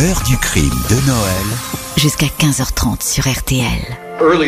L'heure du crime de Noël. Jusqu'à 15h30 sur RTL. Uh,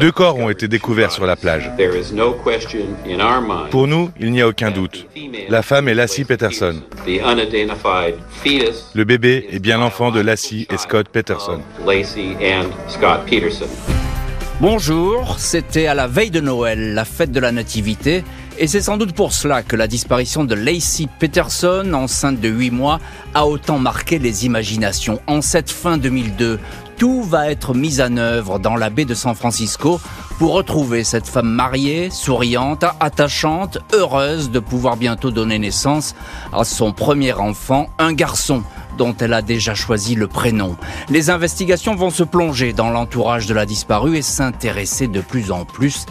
Deux corps ont été découverts sur la plage. There is no question in our mind. Pour nous, il n'y a aucun doute. La femme est Lassie Peterson. The unidentified fetus. Le bébé est bien l'enfant de Lassie et Scott Peterson. of Lacey and Scott Peterson. Bonjour, c'était à la veille de Noël, la fête de la Nativité, et c'est sans doute pour cela que la disparition de Lacey Peterson, enceinte de 8 mois, a autant marqué les imaginations. En cette fin 2002, tout va être mis en œuvre dans la baie de San Francisco pour retrouver cette femme mariée, souriante, attachante, heureuse de pouvoir bientôt donner naissance à son premier enfant, un garçon dont elle a déjà choisi le prénom. Les investigations vont se plonger dans l'entourage de la disparue et s'intéresser de plus en plus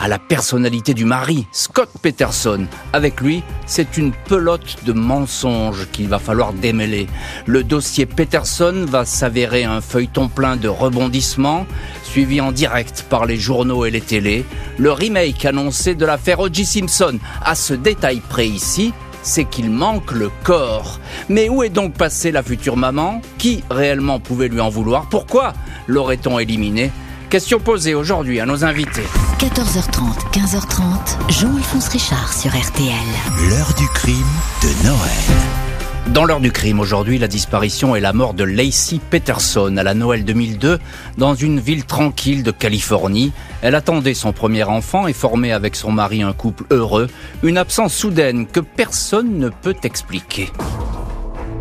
à la personnalité du mari, Scott Peterson. Avec lui, c'est une pelote de mensonges qu'il va falloir démêler. Le dossier Peterson va s'avérer un feuilleton plein de rebondissements, suivi en direct par les journaux et les télés. Le remake annoncé de l'affaire O.J. Simpson, à ce détail près ici, c'est qu'il manque le corps. Mais où est donc passée la future maman? Qui réellement pouvait lui en vouloir? Pourquoi l'aurait-on éliminée Question posée aujourd'hui à nos invités. 14h30, 15h30, Jean-Alphonse Richard sur RTL. L'heure du crime de Noël. Dans l'heure du crime aujourd'hui, la disparition et la mort de Lacey Peterson à la Noël 2002 dans une ville tranquille de Californie. Elle attendait son premier enfant et formait avec son mari un couple heureux. Une absence soudaine que personne ne peut expliquer.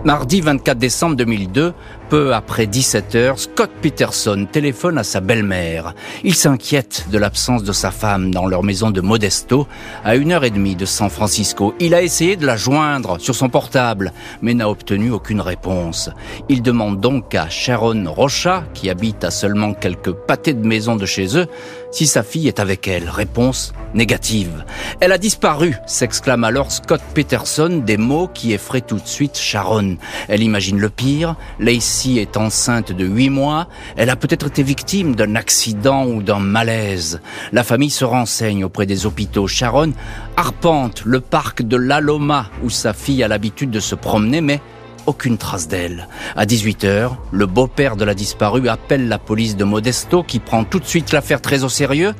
Mardi 24 décembre 2002, peu après 17 heures, Scott Peterson téléphone à sa belle-mère. Il s'inquiète de l'absence de sa femme dans leur maison de Modesto, à une heure et demie de San Francisco. Il a essayé de la joindre sur son portable, mais n'a obtenu aucune réponse. Il demande donc à Sharon Rocha, qui habite à seulement quelques pâtés de maison de chez eux, si sa fille est avec elle. Réponse négative. Elle a disparu, s'exclame alors Scott Peterson, des mots qui effraient tout de suite Sharon. Elle imagine le pire, Lacey est enceinte de 8 mois, elle a peut-être été victime d'un accident ou d'un malaise. La famille se renseigne auprès des hôpitaux. Sharon arpente le parc de l'Aloma où sa fille a l'habitude de se promener, mais aucune trace d'elle. À 18h, le beau-père de la disparue appelle la police de Modesto qui prend tout de suite l'affaire très au sérieux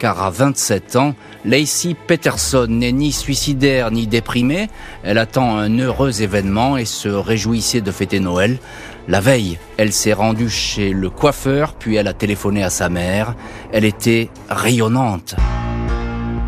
car à 27 ans, Lacey Peterson n'est ni suicidaire ni déprimée. Elle attend un heureux événement et se réjouissait de fêter Noël. La veille, elle s'est rendue chez le coiffeur, puis elle a téléphoné à sa mère. Elle était rayonnante.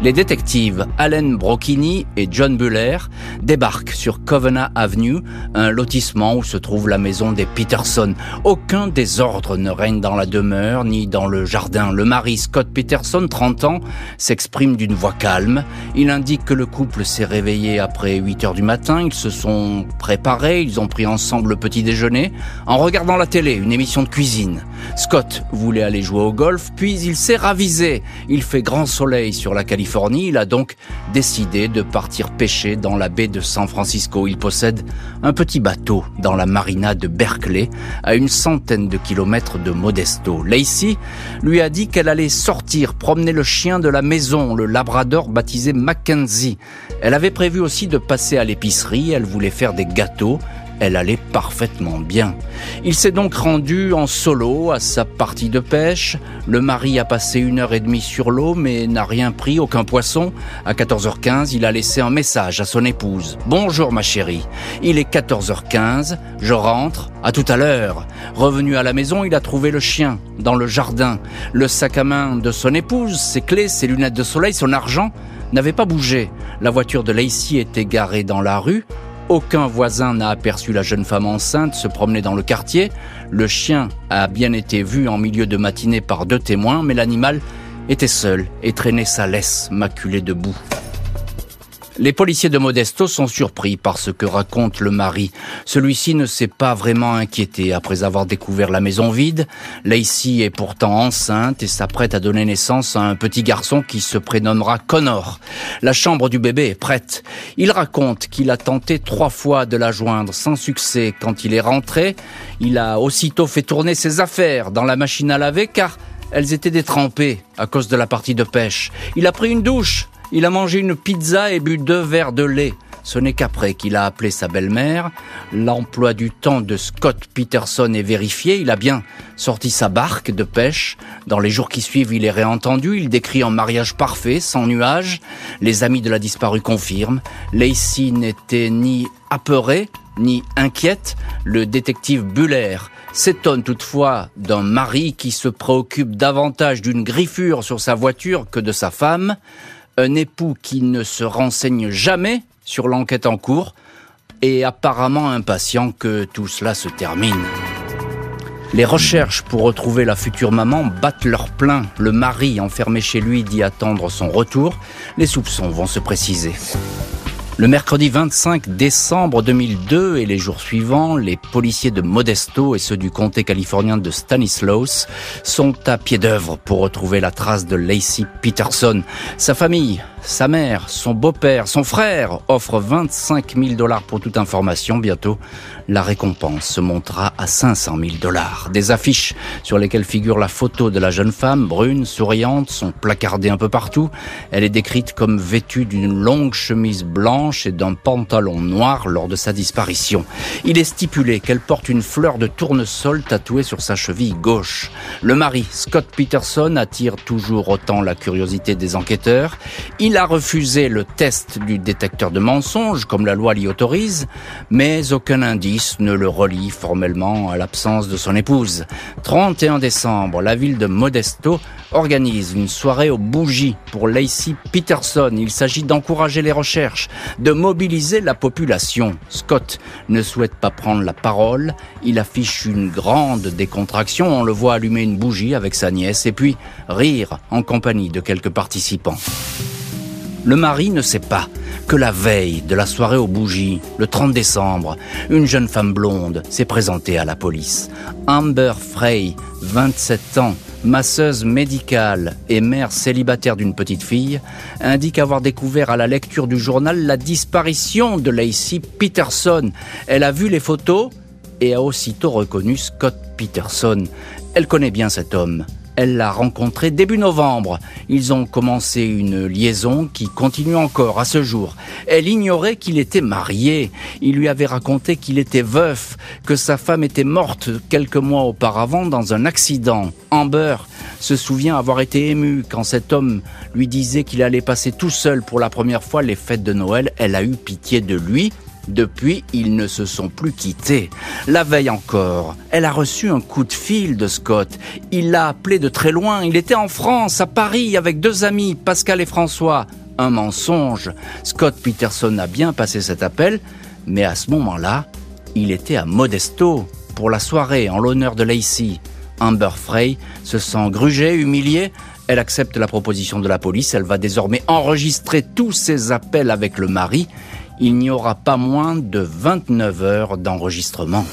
Les détectives Allen Brocchini et John Buller débarquent sur Covenant Avenue, un lotissement où se trouve la maison des Peterson. Aucun désordre ne règne dans la demeure ni dans le jardin. Le mari Scott Peterson, 30 ans, s'exprime d'une voix calme. Il indique que le couple s'est réveillé après 8 heures du matin. Ils se sont préparés, ils ont pris ensemble le petit déjeuner en regardant la télé, une émission de cuisine. Scott voulait aller jouer au golf, puis il s'est ravisé. Il fait grand soleil sur la Californie. Il a donc décidé de partir pêcher dans la baie de San Francisco. Il possède un petit bateau dans la marina de Berkeley, à une centaine de kilomètres de Modesto. Lacey lui a dit qu'elle allait sortir promener le chien de la maison, le labrador baptisé Mackenzie. Elle avait prévu aussi de passer à l'épicerie. Elle voulait faire des gâteaux elle allait parfaitement bien. Il s'est donc rendu en solo à sa partie de pêche. Le mari a passé une heure et demie sur l'eau mais n'a rien pris, aucun poisson. À 14h15, il a laissé un message à son épouse. Bonjour ma chérie. Il est 14h15, je rentre, à tout à l'heure. Revenu à la maison, il a trouvé le chien dans le jardin. Le sac à main de son épouse, ses clés, ses lunettes de soleil, son argent n'avait pas bougé. La voiture de Lacey était garée dans la rue. Aucun voisin n'a aperçu la jeune femme enceinte se promener dans le quartier. Le chien a bien été vu en milieu de matinée par deux témoins, mais l'animal était seul et traînait sa laisse maculée de boue. Les policiers de Modesto sont surpris par ce que raconte le mari. Celui-ci ne s'est pas vraiment inquiété après avoir découvert la maison vide. Lacey est pourtant enceinte et s'apprête à donner naissance à un petit garçon qui se prénommera Connor. La chambre du bébé est prête. Il raconte qu'il a tenté trois fois de la joindre sans succès. Quand il est rentré, il a aussitôt fait tourner ses affaires dans la machine à laver car elles étaient détrempées à cause de la partie de pêche. Il a pris une douche il a mangé une pizza et bu deux verres de lait. Ce n'est qu'après qu'il a appelé sa belle-mère. L'emploi du temps de Scott Peterson est vérifié. Il a bien sorti sa barque de pêche. Dans les jours qui suivent, il est réentendu. Il décrit un mariage parfait, sans nuages. Les amis de la disparue confirment. Lacey n'était ni apeurée, ni inquiète. Le détective Buller s'étonne toutefois d'un mari qui se préoccupe davantage d'une griffure sur sa voiture que de sa femme un époux qui ne se renseigne jamais sur l'enquête en cours et apparemment impatient que tout cela se termine. Les recherches pour retrouver la future maman battent leur plein. Le mari enfermé chez lui dit attendre son retour. Les soupçons vont se préciser. Le mercredi 25 décembre 2002 et les jours suivants, les policiers de Modesto et ceux du comté californien de Stanislaus sont à pied d'œuvre pour retrouver la trace de Lacey Peterson. Sa famille, sa mère, son beau-père, son frère offrent 25 000 dollars pour toute information. Bientôt, la récompense se montera à 500 000 dollars. Des affiches sur lesquelles figure la photo de la jeune femme, brune, souriante, sont placardées un peu partout. Elle est décrite comme vêtue d'une longue chemise blanche et d'un pantalon noir lors de sa disparition. Il est stipulé qu'elle porte une fleur de tournesol tatouée sur sa cheville gauche. Le mari, Scott Peterson, attire toujours autant la curiosité des enquêteurs. Il a refusé le test du détecteur de mensonges, comme la loi l'y autorise, mais aucun indice ne le relie formellement à l'absence de son épouse. 31 décembre, la ville de Modesto organise une soirée aux bougies pour Lacey Peterson. Il s'agit d'encourager les recherches, de mobiliser la population. Scott ne souhaite pas prendre la parole. Il affiche une grande décontraction. On le voit allumer une bougie avec sa nièce et puis rire en compagnie de quelques participants. Le mari ne sait pas que la veille de la soirée aux bougies, le 30 décembre, une jeune femme blonde s'est présentée à la police. Amber Frey, 27 ans, masseuse médicale et mère célibataire d'une petite fille, indique avoir découvert à la lecture du journal la disparition de Lacey Peterson. Elle a vu les photos et a aussitôt reconnu Scott Peterson. Elle connaît bien cet homme. Elle l'a rencontré début novembre. Ils ont commencé une liaison qui continue encore à ce jour. Elle ignorait qu'il était marié. Il lui avait raconté qu'il était veuf, que sa femme était morte quelques mois auparavant dans un accident. Amber se souvient avoir été émue quand cet homme lui disait qu'il allait passer tout seul pour la première fois les fêtes de Noël. Elle a eu pitié de lui depuis, ils ne se sont plus quittés. La veille encore, elle a reçu un coup de fil de Scott. Il l'a appelé de très loin. Il était en France, à Paris, avec deux amis, Pascal et François. Un mensonge. Scott Peterson a bien passé cet appel, mais à ce moment-là, il était à Modesto pour la soirée en l'honneur de Lacey. Amber Frey se sent grugée, humiliée. Elle accepte la proposition de la police. Elle va désormais enregistrer tous ses appels avec le mari il n'y aura pas moins de 29 heures d'enregistrement.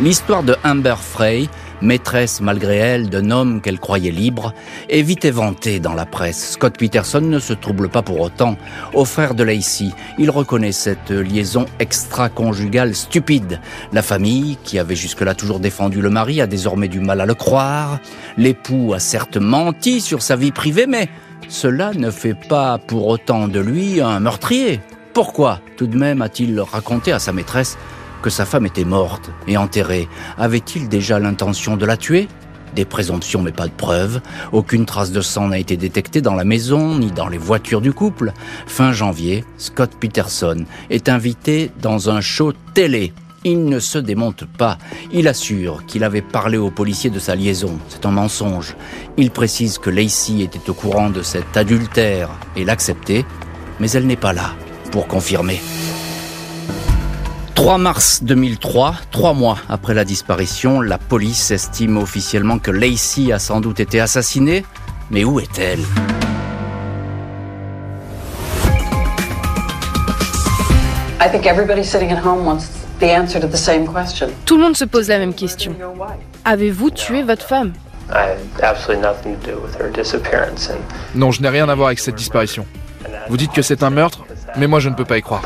L'histoire de Amber Frey, maîtresse malgré elle d'un homme qu'elle croyait libre, est vite éventée dans la presse. Scott Peterson ne se trouble pas pour autant. Au frère de Lacey, il reconnaît cette liaison extra-conjugale stupide. La famille, qui avait jusque-là toujours défendu le mari, a désormais du mal à le croire. L'époux a certes menti sur sa vie privée, mais cela ne fait pas pour autant de lui un meurtrier. Pourquoi tout de même a-t-il raconté à sa maîtresse que sa femme était morte et enterrée? Avait-il déjà l'intention de la tuer? Des présomptions mais pas de preuves. Aucune trace de sang n'a été détectée dans la maison ni dans les voitures du couple. Fin janvier, Scott Peterson est invité dans un show télé. Il ne se démonte pas. Il assure qu'il avait parlé aux policiers de sa liaison. C'est un mensonge. Il précise que Lacey était au courant de cet adultère et l'acceptait, mais elle n'est pas là pour confirmer. 3 mars 2003, trois mois après la disparition, la police estime officiellement que Lacey a sans doute été assassinée. Mais où est-elle? Tout le monde se pose la même question. Avez-vous tué votre femme? Non, je n'ai rien à voir avec cette disparition. Vous dites que c'est un meurtre, mais moi je ne peux pas y croire.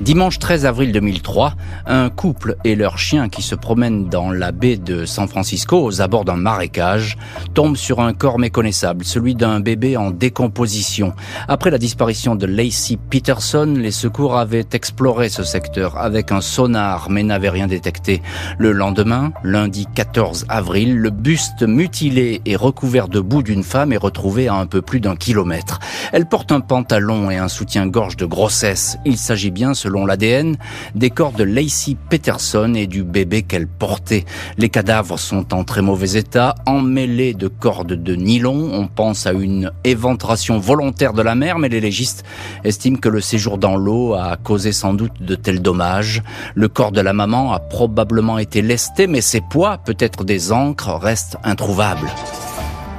Dimanche 13 avril 2003, un couple et leur chien qui se promènent dans la baie de San Francisco aux abords d'un marécage tombent sur un corps méconnaissable, celui d'un bébé en décomposition. Après la disparition de Lacey Peterson, les secours avaient exploré ce secteur avec un sonar mais n'avaient rien détecté. Le lendemain, lundi 14 avril, le buste mutilé et recouvert de boue d'une femme est retrouvé à un peu plus d'un kilomètre. Elle porte un pantalon et un soutien-gorge de grossesse. Il s'agit bien, selon l'ADN, des corps de Lacey Peterson et du bébé qu'elle portait. Les cadavres sont en très mauvais état, emmêlés de cordes de nylon. On pense à une éventration volontaire de la mère, mais les légistes estiment que le séjour dans l'eau a causé sans doute de tels dommages. Le corps de la maman a probablement été lesté, mais ses poids, peut-être des encres, restent introuvables.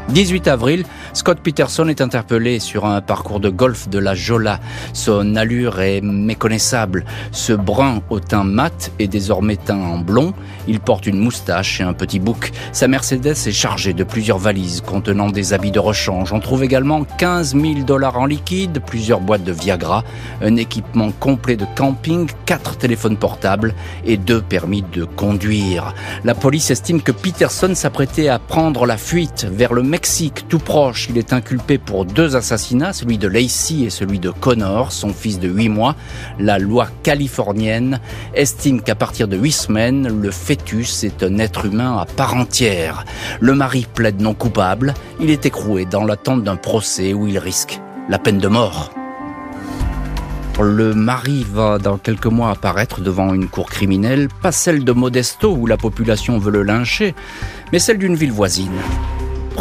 18 avril, Scott Peterson est interpellé sur un parcours de golf de la Jola. Son allure est méconnaissable. Ce brun au teint mat est désormais teint en blond. Il porte une moustache et un petit bouc. Sa Mercedes est chargée de plusieurs valises contenant des habits de rechange. On trouve également 15 000 dollars en liquide, plusieurs boîtes de Viagra, un équipement complet de camping, quatre téléphones portables et deux permis de conduire. La police estime que Peterson s'apprêtait à prendre la fuite vers le Mexique, tout proche. Il est inculpé pour deux assassinats, celui de Lacey et celui de Connor, son fils de 8 mois. La loi californienne estime qu'à partir de 8 semaines, le fœtus est un être humain à part entière. Le mari plaide non coupable. Il est écroué dans l'attente d'un procès où il risque la peine de mort. Le mari va dans quelques mois apparaître devant une cour criminelle, pas celle de Modesto où la population veut le lyncher, mais celle d'une ville voisine.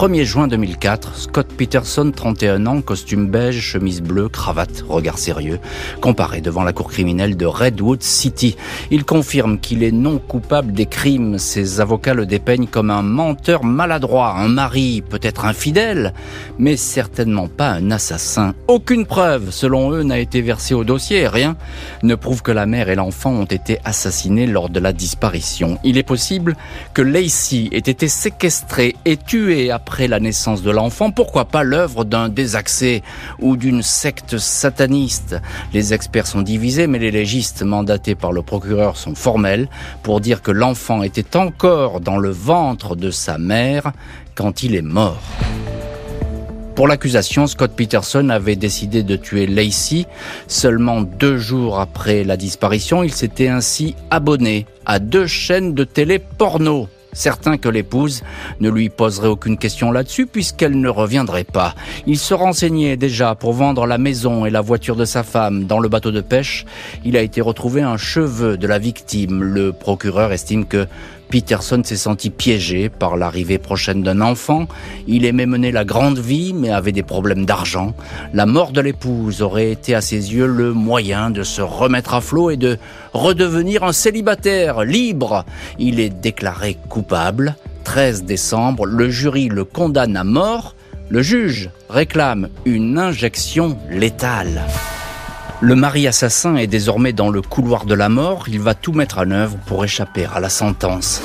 1er juin 2004, Scott Peterson, 31 ans, costume beige, chemise bleue, cravate, regard sérieux, comparé devant la cour criminelle de Redwood City. Il confirme qu'il est non coupable des crimes. Ses avocats le dépeignent comme un menteur maladroit, un mari peut-être infidèle, mais certainement pas un assassin. Aucune preuve, selon eux, n'a été versée au dossier. Rien ne prouve que la mère et l'enfant ont été assassinés lors de la disparition. Il est possible que Lacey ait été séquestrée et tuée après la naissance de l'enfant, pourquoi pas l'œuvre d'un désaccès ou d'une secte sataniste? Les experts sont divisés, mais les légistes mandatés par le procureur sont formels pour dire que l'enfant était encore dans le ventre de sa mère quand il est mort. Pour l'accusation, Scott Peterson avait décidé de tuer Lacey. Seulement deux jours après la disparition, il s'était ainsi abonné à deux chaînes de télé porno Certain que l'épouse ne lui poserait aucune question là-dessus puisqu'elle ne reviendrait pas. Il se renseignait déjà pour vendre la maison et la voiture de sa femme. Dans le bateau de pêche, il a été retrouvé un cheveu de la victime. Le procureur estime que Peterson s'est senti piégé par l'arrivée prochaine d'un enfant. Il aimait mener la grande vie, mais avait des problèmes d'argent. La mort de l'épouse aurait été à ses yeux le moyen de se remettre à flot et de redevenir un célibataire libre. Il est déclaré coupable. 13 décembre, le jury le condamne à mort. Le juge réclame une injection létale. Le mari assassin est désormais dans le couloir de la mort. Il va tout mettre en œuvre pour échapper à la sentence.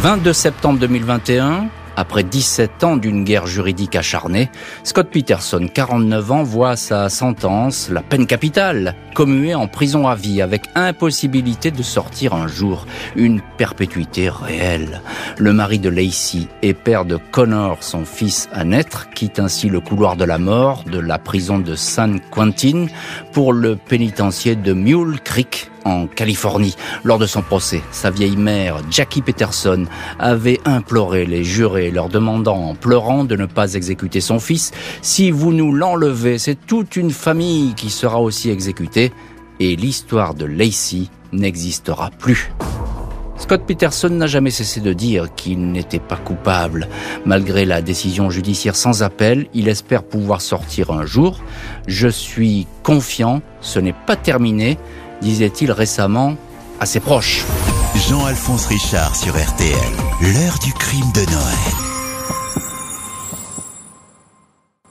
22 septembre 2021, après 17 ans d'une guerre juridique acharnée, Scott Peterson, 49 ans, voit sa sentence, la peine capitale, commuée en prison à vie avec impossibilité de sortir un jour. Une perpétuité réelle. Le mari de Lacey et père de Connor, son fils à naître, quitte ainsi le couloir de la mort de la prison de San Quentin pour le pénitencier de Mule Creek en Californie. Lors de son procès, sa vieille mère, Jackie Peterson, avait imploré les jurés, leur demandant en pleurant de ne pas exécuter son fils. Si vous nous l'enlevez, c'est toute une famille qui sera aussi exécutée et l'histoire de Lacey n'existera plus. Scott Peterson n'a jamais cessé de dire qu'il n'était pas coupable. Malgré la décision judiciaire sans appel, il espère pouvoir sortir un jour. Je suis confiant, ce n'est pas terminé disait-il récemment à ses proches. Jean-Alphonse Richard sur RTL, l'heure du crime de Noël.